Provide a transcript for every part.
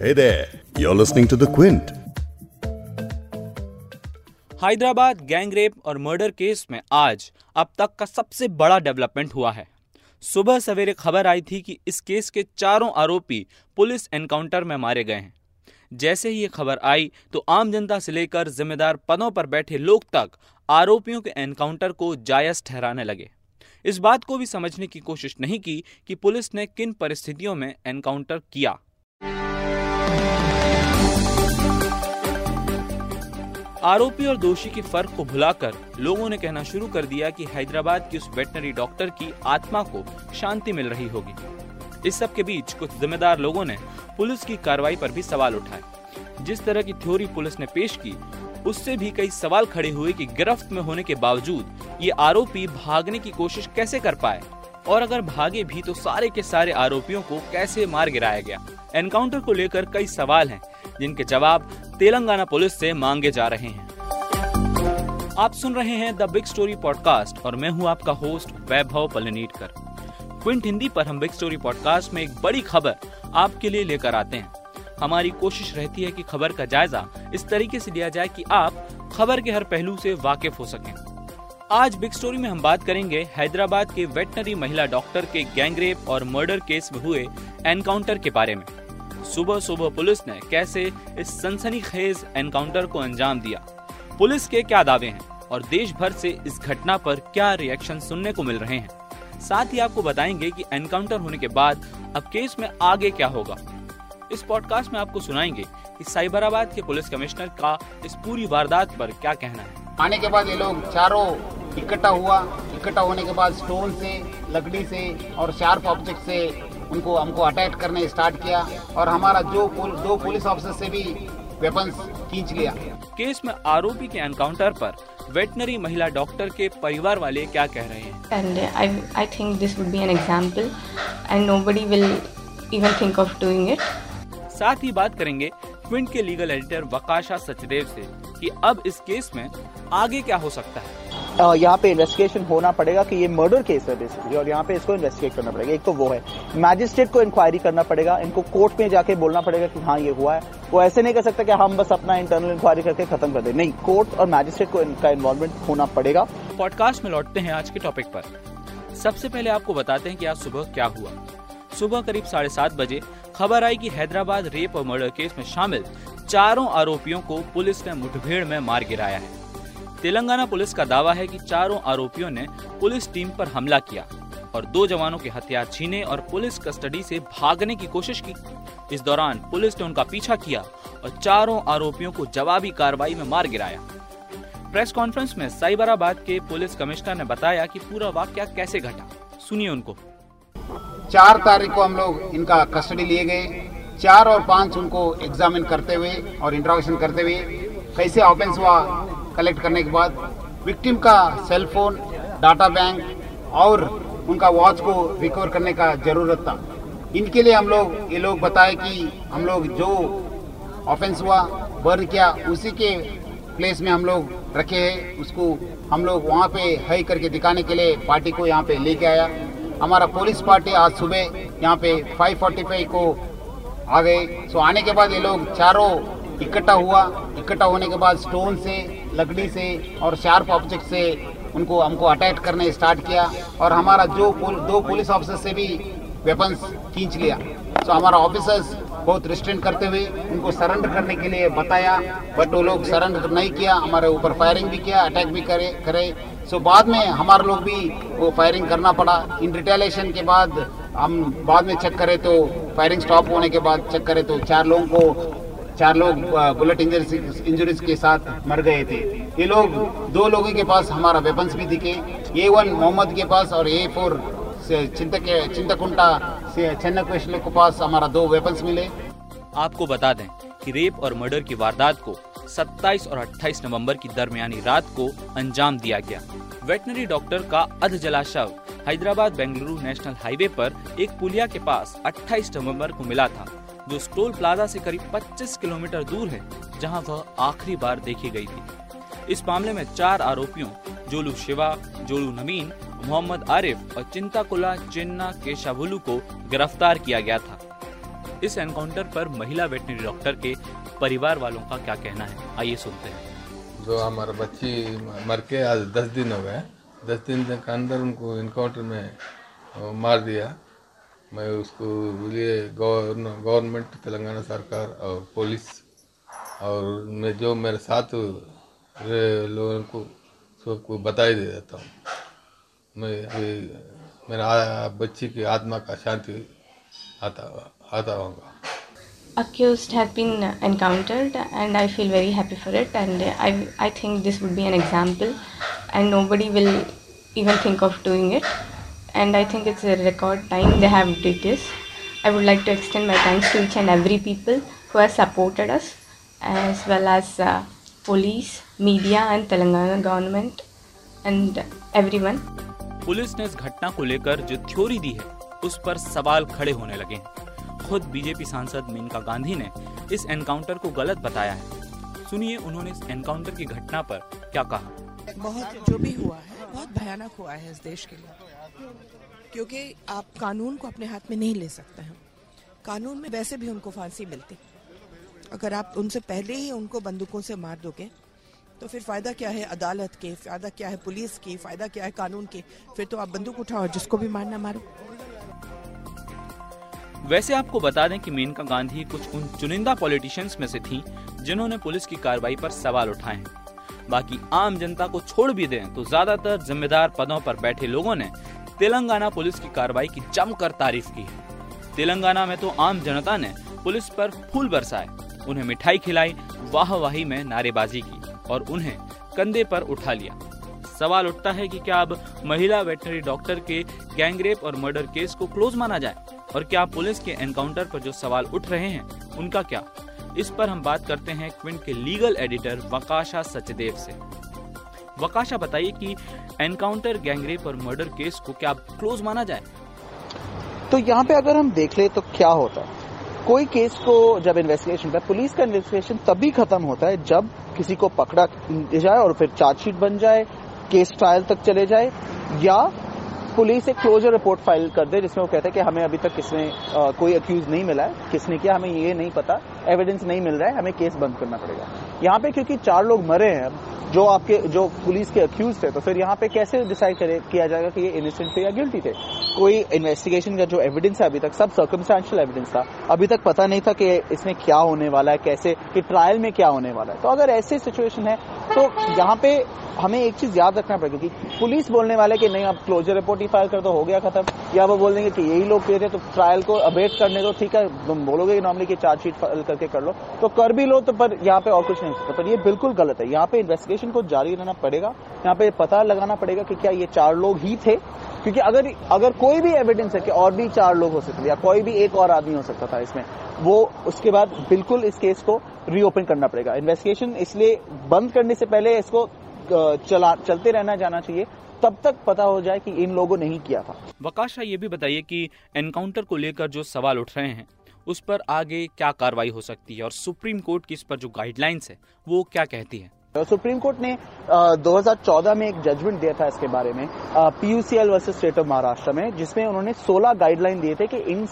Hey there, you're listening to The Quint. Hyderabad gang rape और murder case में आज अब तक का सबसे बड़ा डेवलपमेंट हुआ है। सुबह सवेरे खबर आई थी कि इस केस के चारों आरोपी पुलिस एनकाउंटर में मारे गए हैं। जैसे ही ये खबर आई तो आम जनता से लेकर जिम्मेदार पदों पर बैठे लोग तक आरोपियों के एनकाउंटर को जायज़ ठहराने लगे। इस बात को भी समझने की कोशिश नहीं की कि पुलिस ने किन परिस्थितियों में एनकाउंटर किया। आरोपी और दोषी के फ़र्क को भुलाकर लोगों ने कहना शुरू कर दिया कि हैदराबाद की उस वेटनरी डॉक्टर की आत्मा को शांति मिल रही होगी। इस सब के बीच कुछ जिम्मेदार लोगों ने पुलिस की कार्रवाई पर भी सवाल उठाए। जिस तरह की थ्योरी पुलिस ने पेश की, उससे भी कई सवाल खड़े हुए कि गिरफ्त में होने के बावजूद ये आरोपी भागने की कोशिश कैसे कर पाए? और अगर भागे भी तो सारे के सारे आरोपियों को कैसे मार गिराया गया? एनकाउंटर को लेकर कई सवाल हैं, जिनके जवाब तेलंगाना पुलिस से मांगे जा रहे हैं। आप सुन रहे हैं द बिग स्टोरी पॉडकास्ट और मैं हूँ आपका होस्ट वैभव पलनीटकर। क्विंट हिंदी पर हम बिग स्टोरी पॉडकास्ट में एक बड़ी खबर आपके लिए लेकर आते हैं। हमारी कोशिश रहती है कि खबर का जायजा इस तरीके से लिया जाए कि आप खबर के हर पहलू से वाकिफ हो सकें। आज बिग स्टोरी में हम बात करेंगे हैदराबाद के वेटनरी महिला डॉक्टर के गैंगरेप और मर्डर केस में हुए एनकाउंटर के बारे में। सुबह सुबह पुलिस ने कैसे इस सनसनीखेज एनकाउंटर को अंजाम दिया? पुलिस के क्या दावे हैं? और देश भर से इस घटना पर क्या रिएक्शन सुनने को मिल रहे हैं? साथ ही आपको बताएँगे कि एनकाउंटर होने के बाद अब केस में आगे क्या होगा। इस पॉडकास्ट में आपको सुनाएँगे कि साइबराबाद के पुलिस कमिश्नर का इस पूरी वारदात पर क्या कहना है। आने के बाद ये लोग चारों इकट्ठा हुआ। इकट्ठा होने के बाद स्टोन से, लकड़ी से और शार्प ऑब्जेक्ट से उनको हमको अटैक करने स्टार्ट किया और हमारा जो पुल, दो पुलिस ऑफिसर से भी वेपन खींच लिया। केस में आरोपी के एनकाउंटर पर वेटनरी महिला डॉक्टर के परिवार वाले क्या कह रहे हैं? And I, I think this would be an example and nobody will even think of doing it. साथ ही बात करेंगे क्विंट के लीगल एडिटर वकाशा सचदेव से कि अब इस केस में आगे क्या हो सकता है। यहाँ पे इन्वेस्टिगेशन होना पड़ेगा कि ये मर्डर केस है बेसिकली और यहाँ पे इसको इन्वेस्टिगेट करना पड़ेगा। एक तो वो है। मैजिस्ट्रेट को इंक्वायरी करना पड़ेगा, इनको कोर्ट में जाके बोलना पड़ेगा कि हाँ ये हुआ है। वो ऐसे नहीं कर सकता कि हम बस अपना इंटरनल इंक्वायरी करके खत्म कर दे। नहीं कोर्ट और मैजिस्ट्रेट को इनका इन्वॉल्वमेंट होना पड़ेगा। पॉडकास्ट में लौटते हैं आज के टॉपिक पर। सबसे पहले आपको बताते हैं कि आज सुबह क्या हुआ। सुबह करीब साढ़े सात बजे खबर आई कि हैदराबाद रेप और मर्डर केस में शामिल चारों आरोपियों को पुलिस ने मुठभेड़ में मार गिराया है। तेलंगाना पुलिस का दावा है कि चारों आरोपियों ने पुलिस टीम पर हमला किया और दो जवानों के हथियार छीने और पुलिस कस्टडी से भागने की कोशिश की। इस दौरान पुलिस ने उनका पीछा किया और चारों आरोपियों को जवाबी कार्रवाई में मार गिराया। प्रेस कॉन्फ्रेंस में साइबराबाद के पुलिस कमिश्नर ने बताया कि पूरा वाक्य कैसे घटा। सुनिए उनको। चार तारीख को हम लोग इनका कस्टडी लिए गए। चार और पाँच उनको एग्जामिन करते हुए और इंट्रोगेशन करते हुए कैसे ऑफेंस हुआ कलेक्ट करने के बाद विक्टिम का सेल फ़ोन डाटा बैंक और उनका वॉच को रिकवर करने का ज़रूरत था। इनके लिए हम लोग, ये लोग बताए कि हम लोग जो ऑफेंस हुआ, बर्न किया, उसी के प्लेस में हम लोग रखे हैं। उसको हम लोग वहाँ पे हाई करके दिखाने के लिए पार्टी को यहाँ पे लेके आया। हमारा पुलिस पार्टी आज सुबह यहाँ पे 545 को आ गए। सो आने के बाद ये लोग चारों इकट्ठा हुआ। इकट्ठा होने के बाद स्टोन से लकड़ी से और शार्प ऑब्जेक्ट से उनको हमको अटैक करने स्टार्ट किया और हमारा जो पुल, दो पुलिस ऑफिसर से भी वेपन्स खींच लिया। तो हमारा ऑफिसर्स बहुत रिस्ट्रेंट करते हुए उनको सरेंडर करने के लिए बताया बट वो लोग सरेंडर नहीं किया हमारे ऊपर फायरिंग भी किया अटैक भी करे करे। सो बाद में हमारे लोग भी वो फायरिंग करना पड़ा। इन रिटेलेशन के बाद हम बाद में चेक करें तो फायरिंग स्टॉप होने के बाद चेक करें तो चार लोगों को चार लोग बुलेट इंजरीज इंजरीज के साथ मर गए थे। ये लोग, दो लोगों के पास हमारा वेपन्स भी दिखे। ए वन मोहम्मद के पास और ए फोर चिंतक, चिंतकुंटा से के पास हमारा दो वेपन्स मिले। आपको बता दें कि रेप और मर्डर की वारदात को 27 और 28 नवंबर की दरमियानी रात को अंजाम दिया गया। वेटनरी डॉक्टर का अध जला शव हैदराबाद बेंगलुरु नेशनल हाईवे पर एक पुलिया के पास 28 नवंबर को मिला था। जो स्टोल प्लाजा से करीब 25 किलोमीटर दूर है, जहाँ वह आखिरी बार देखी गई थी। इस मामले में चार आरोपियों, जोलू शिवा, जोलू नवीन मोहम्मद आरिफ और चिंताकुला चिन्ना केशावुलू को गिरफ़्तार किया गया था। इस एनकाउंटर पर महिला वेटनरी डॉक्टर के परिवार वालों का क्या कहना है? आइए सुनते हैं। जो हमारा बच्ची मर के आज दस दिन हो गए दस दिन के अंदर उनको इनकाउंटर में मार दिया। मैं उसको लिए गवर्नमेंट तेलंगाना सरकार और पुलिस और मैं जो मेरे साथ लोगों को सबको बता दे देता हूँ मैं मेरा बच्ची की आत्मा का शांति आता आता होगा accused have been encountered and i feel very happy for it and i i think this would be an example and nobody will even think of doing it and I think it's a record time they have did this. I would like to extend my thanks to each and every people who have supported us as well as uh, police, media and Telangana government and everyone. Police ने इस घटना को लेकर जो theory दी है उस पर सवाल खड़े होने लगे हैं खुद बीजेपी सांसद मेनका गांधी ने इस एनकाउंटर को गलत बताया है सुनिए उन्होंने इस एनकाउंटर की घटना पर क्या कहा बहुत जो भी हुआ है, बहुत भयानक हुआ है इस देश के लिए। क्योंकि आप कानून को अपने हाथ में नहीं ले सकते हैं। कानून में वैसे भी उनको फांसी मिलती। अगर आप उनसे पहले ही उनको बंदूकों से मार दोगे तो फिर फ़ायदा क्या है अदालत के, फ़ायदा क्या है पुलिस की, फ़ायदा क्या है कानून के? फिर तो आप बंदूक उठाओ जिसको भी मारना मारो। वैसे आपको बता दें कि मेनका गांधी कुछ उन चुनिंदा पॉलिटिशियंस में से थी, जिन्होंने पुलिस की कार्रवाई पर सवाल उठाए हैं। बाकी आम जनता को छोड़ भी दें तो ज़्यादातर जिम्मेदार पदों पर बैठे लोगों ने तेलंगाना पुलिस की कार्रवाई की जमकर तारीफ़ की है। तेलंगाना में तो आम जनता ने पुलिस पर फूल बरसाए, उन्हें मिठाई खिलाई वाह वाही में नारेबाजी की और उन्हें कंधे पर उठा लिया। सवाल उठता है कि क्या अब महिला वेटनरी डॉक्टर के गैंगरेप और मर्डर केस को क्लोज माना जाए? और क्या पुलिस के एनकाउंटर पर जो सवाल उठ रहे हैं, उनका क्या इस पर हम बात करते हैं क्विंट के लीगल एडिटर वकाशा सचदेव से। वकाशा बताइए कि एनकाउंटर गैंगरेप और मर्डर केस को क्या क्लोज माना जाए? तो यहाँ पे अगर हम देख ले तो क्या होता है? कोई केस को जब इन्वेस्टिगेशन है, पुलिस का इन्वेस्टिगेशन तभी खत्म होता है जब किसी को पकड़ा जाए और फिर चार्जशीट बन जाए केस ट्रायल तक चले जाए, या पुलिस एक क्लोजर रिपोर्ट फ़ाइल कर दे जिसमें वो कहते हैं कि हमें अभी तक किसने आ, कोई अक्यूज नहीं मिला है किसने किया हमें ये नहीं पता एविडेंस नहीं मिल रहा है हमें केस बंद करना पड़ेगा। यहाँ पे क्योंकि चार लोग मरे हैं जो आपके जो पुलिस के अक्यूज थे तो फिर यहाँ पे कैसे डिसाइड करे किया जाएगा कि ये इनोसेंट थे या गिल्टी थे? कोई इन्वेस्टिगेशन का जो एविडेंस है अभी तक सब सर्कमस्टांशियल एविडेंस था। अभी तक पता नहीं था कि इसमें क्या होने वाला है कैसे कि ट्रायल में क्या होने वाला है। तो अगर ऐसी सिचुएशन है तो यहाँ पे हमें एक चीज़ याद रखना पड़ेगा कि पुलिस बोलने वाले कि नहीं, अब क्लोजर रिपोर्ट ही फ़ाइल कर दो, हो गया खत्म। या वो बोल देंगे कि यही लोग किए थे तो ट्रायल को अबेट करने दो, ठीक है, तुम बोलोगे कि नॉर्मली की चार्जशीट फ़ाइल करके कर लो। तो कर भी लो तो पर यहाँ पे और कुछ नहीं सकता पर ये बिल्कुल गलत है। यहाँ पे इन्वेस्टिगेशन को जारी रहना पड़ेगा। यहाँ पे पता लगाना पड़ेगा कि क्या ये चार लोग ही थे। क्योंकि अगर अगर कोई भी एविडेंस है कि और भी चार लोग हो सकते थे, या कोई भी एक और आदमी हो सकता था इसमें, वो उसके बाद बिल्कुल इस केस को रीओपन करना पड़ेगा। इन्वेस्टिगेशन इसलिए बंद करने से पहले इसको चला चलते रहना जाना चाहिए तब तक पता हो जाए कि इन लोगों ने ही किया था। वकाशा ये भी बताइए कि एनकाउंटर को लेकर जो सवाल उठ रहे हैं उस पर आगे क्या कार्रवाई हो सकती है और सुप्रीम कोर्ट की इस पर जो गाइडलाइंस है वो क्या कहती है? सुप्रीम कोर्ट ने 2014 में एक जजमेंट दिया था इसके बारे में PUCL versus state of Maharashtra में जिसमें उन्होंने 16 गाइडलाइन दिए थे कि इन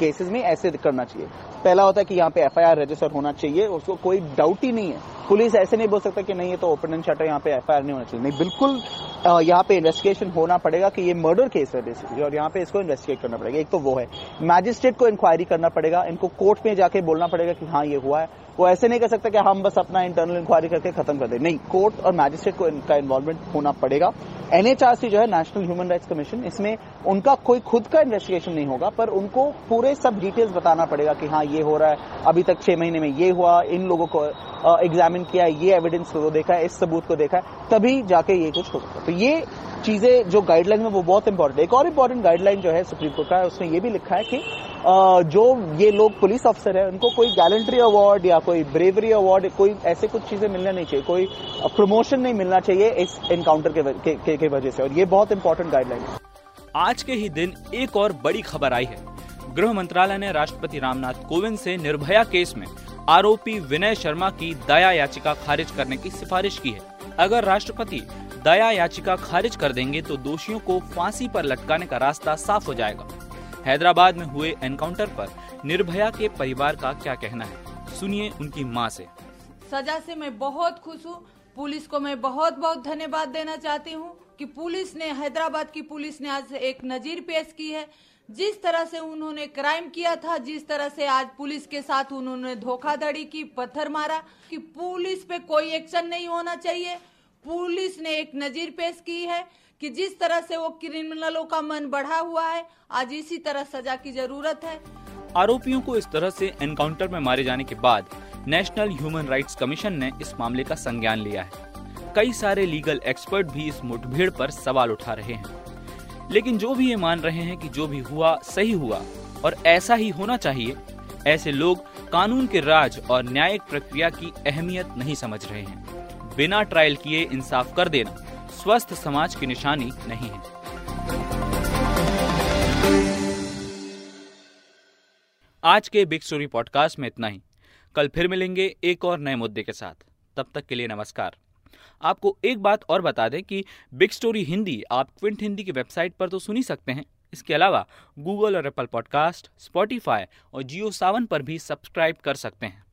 केसेस में ऐसे करना चाहिए। पहला होता है कि यहाँ पे एफआईआर रजिस्टर होना चाहिए, उसको कोई डाउट ही नहीं है। पुलिस ऐसे नहीं बोल सकता कि नहीं, ये तो ओपन एंड शटर यहाँ पे एफआईआर नहीं होना चाहिए। नहीं, बिल्कुल यहाँ पे इन्वेस्टिगेशन होना पड़ेगा कि ये मर्डर केस है बेसिकली और यहाँ पे इसको इन्वेस्टिगेट करना पड़ेगा। एक तो वो है। मैजिस्ट्रेट को इंक्वायरी करना पड़ेगा, इनको कोर्ट में जाके बोलना पड़ेगा कि हाँ ये हुआ है। वो ऐसे नहीं कर सकता कि हम बस अपना इंटरनल इंक्वायरी करके खत्म कर दे। नहीं कोर्ट और मैजिस्ट्रेट को इनका इन्वॉल्वमेंट होना पड़ेगा। एनएचआरसी जो है नेशनल ह्यूमन राइट्स कमीशन इसमें उनका कोई खुद का इन्वेस्टिगेशन नहीं होगा, पर उनको पूरे सब डिटेल्स बताना पड़ेगा कि हाँ ये हो रहा है, अभी तक छह महीने में ये हुआ, इन लोगों को एग्जामिन किया, ये एविडेंस को देखा है, इस सबूत को देखा है, तभी जाके ये कुछ हो सकता तो ये चीज़ें जो गाइडलाइन में वो बहुत इंपॉर्टेंट एक और इंपॉर्टेंट गाइडलाइन जो है सुप्रीम कोर्ट का है उसमें ये भी लिखा है कि जो ये लोग पुलिस अफसर है उनको कोई गैलेंट्री अवार्ड या कोई ब्रेवरी अवार्ड कोई ऐसे कुछ चीज़ें मिलना नहीं चाहिए। कोई प्रमोशन नहीं मिलना चाहिए इस एनकाउंटर के, के, के, के वजह से। और ये बहुत इंपॉर्टेंट गाइडलाइन है। आज के ही दिन एक और बड़ी खबर आई है। गृह मंत्रालय ने राष्ट्रपति रामनाथ कोविंद से निर्भया केस में आरोपी विनय शर्मा की दया याचिका खारिज करने की सिफारिश की है। अगर राष्ट्रपति दया याचिका खारिज कर देंगे तो दोषियों को फांसी पर लटकाने का रास्ता साफ़ हो जाएगा। हैदराबाद में हुए एनकाउंटर पर निर्भया के परिवार का क्या कहना है? सुनिए उनकी माँ से। सजा से मैं बहुत खुश हूँ। पुलिस को मैं बहुत बहुत धन्यवाद देना चाहती हूँ कि पुलिस ने, हैदराबाद की पुलिस ने आज एक नजीर पेश की है। जिस तरह से उन्होंने क्राइम किया था, जिस तरह से आज पुलिस के साथ उन्होंने धोखाधड़ी की, पत्थर मारा, कि पुलिस पे कोई एक्शन नहीं होना चाहिए। पुलिस ने एक नजीर पेश की है कि जिस तरह से वो क्रिमिनलों का मन बढ़ा हुआ है, आज इसी तरह सजा की ज़रूरत है। आरोपियों को इस तरह से एनकाउंटर में मारे जाने के बाद नेशनल ह्यूमन राइट्स कमीशन ने इस मामले का संज्ञान लिया है। कई सारे लीगल एक्सपर्ट भी इस मुठभेड़ पर सवाल उठा रहे हैं। लेकिन जो भी ये मान रहे हैं कि जो भी हुआ, सही हुआ और ऐसा ही होना चाहिए, ऐसे लोग कानून के राज और न्यायिक प्रक्रिया की अहमियत नहीं समझ रहे हैं। बिना ट्रायल किए इंसाफ कर देना, स्वस्थ समाज की निशानी नहीं है। आज के बिग स्टोरी पॉडकास्ट में इतना ही। कल फिर मिलेंगे एक और नए मुद्दे के साथ। तब तक के लिए नमस्कार। आपको एक बात और बता दें कि बिग स्टोरी हिंदी आप क्विंट हिंदी की वेबसाइट पर तो सुन ही सकते हैं। इसके अलावा गूगल और एप्पल पॉडकास्ट, स्पॉटिफाई और जियो सावन पर भी सब्सक्राइब कर सकते हैं।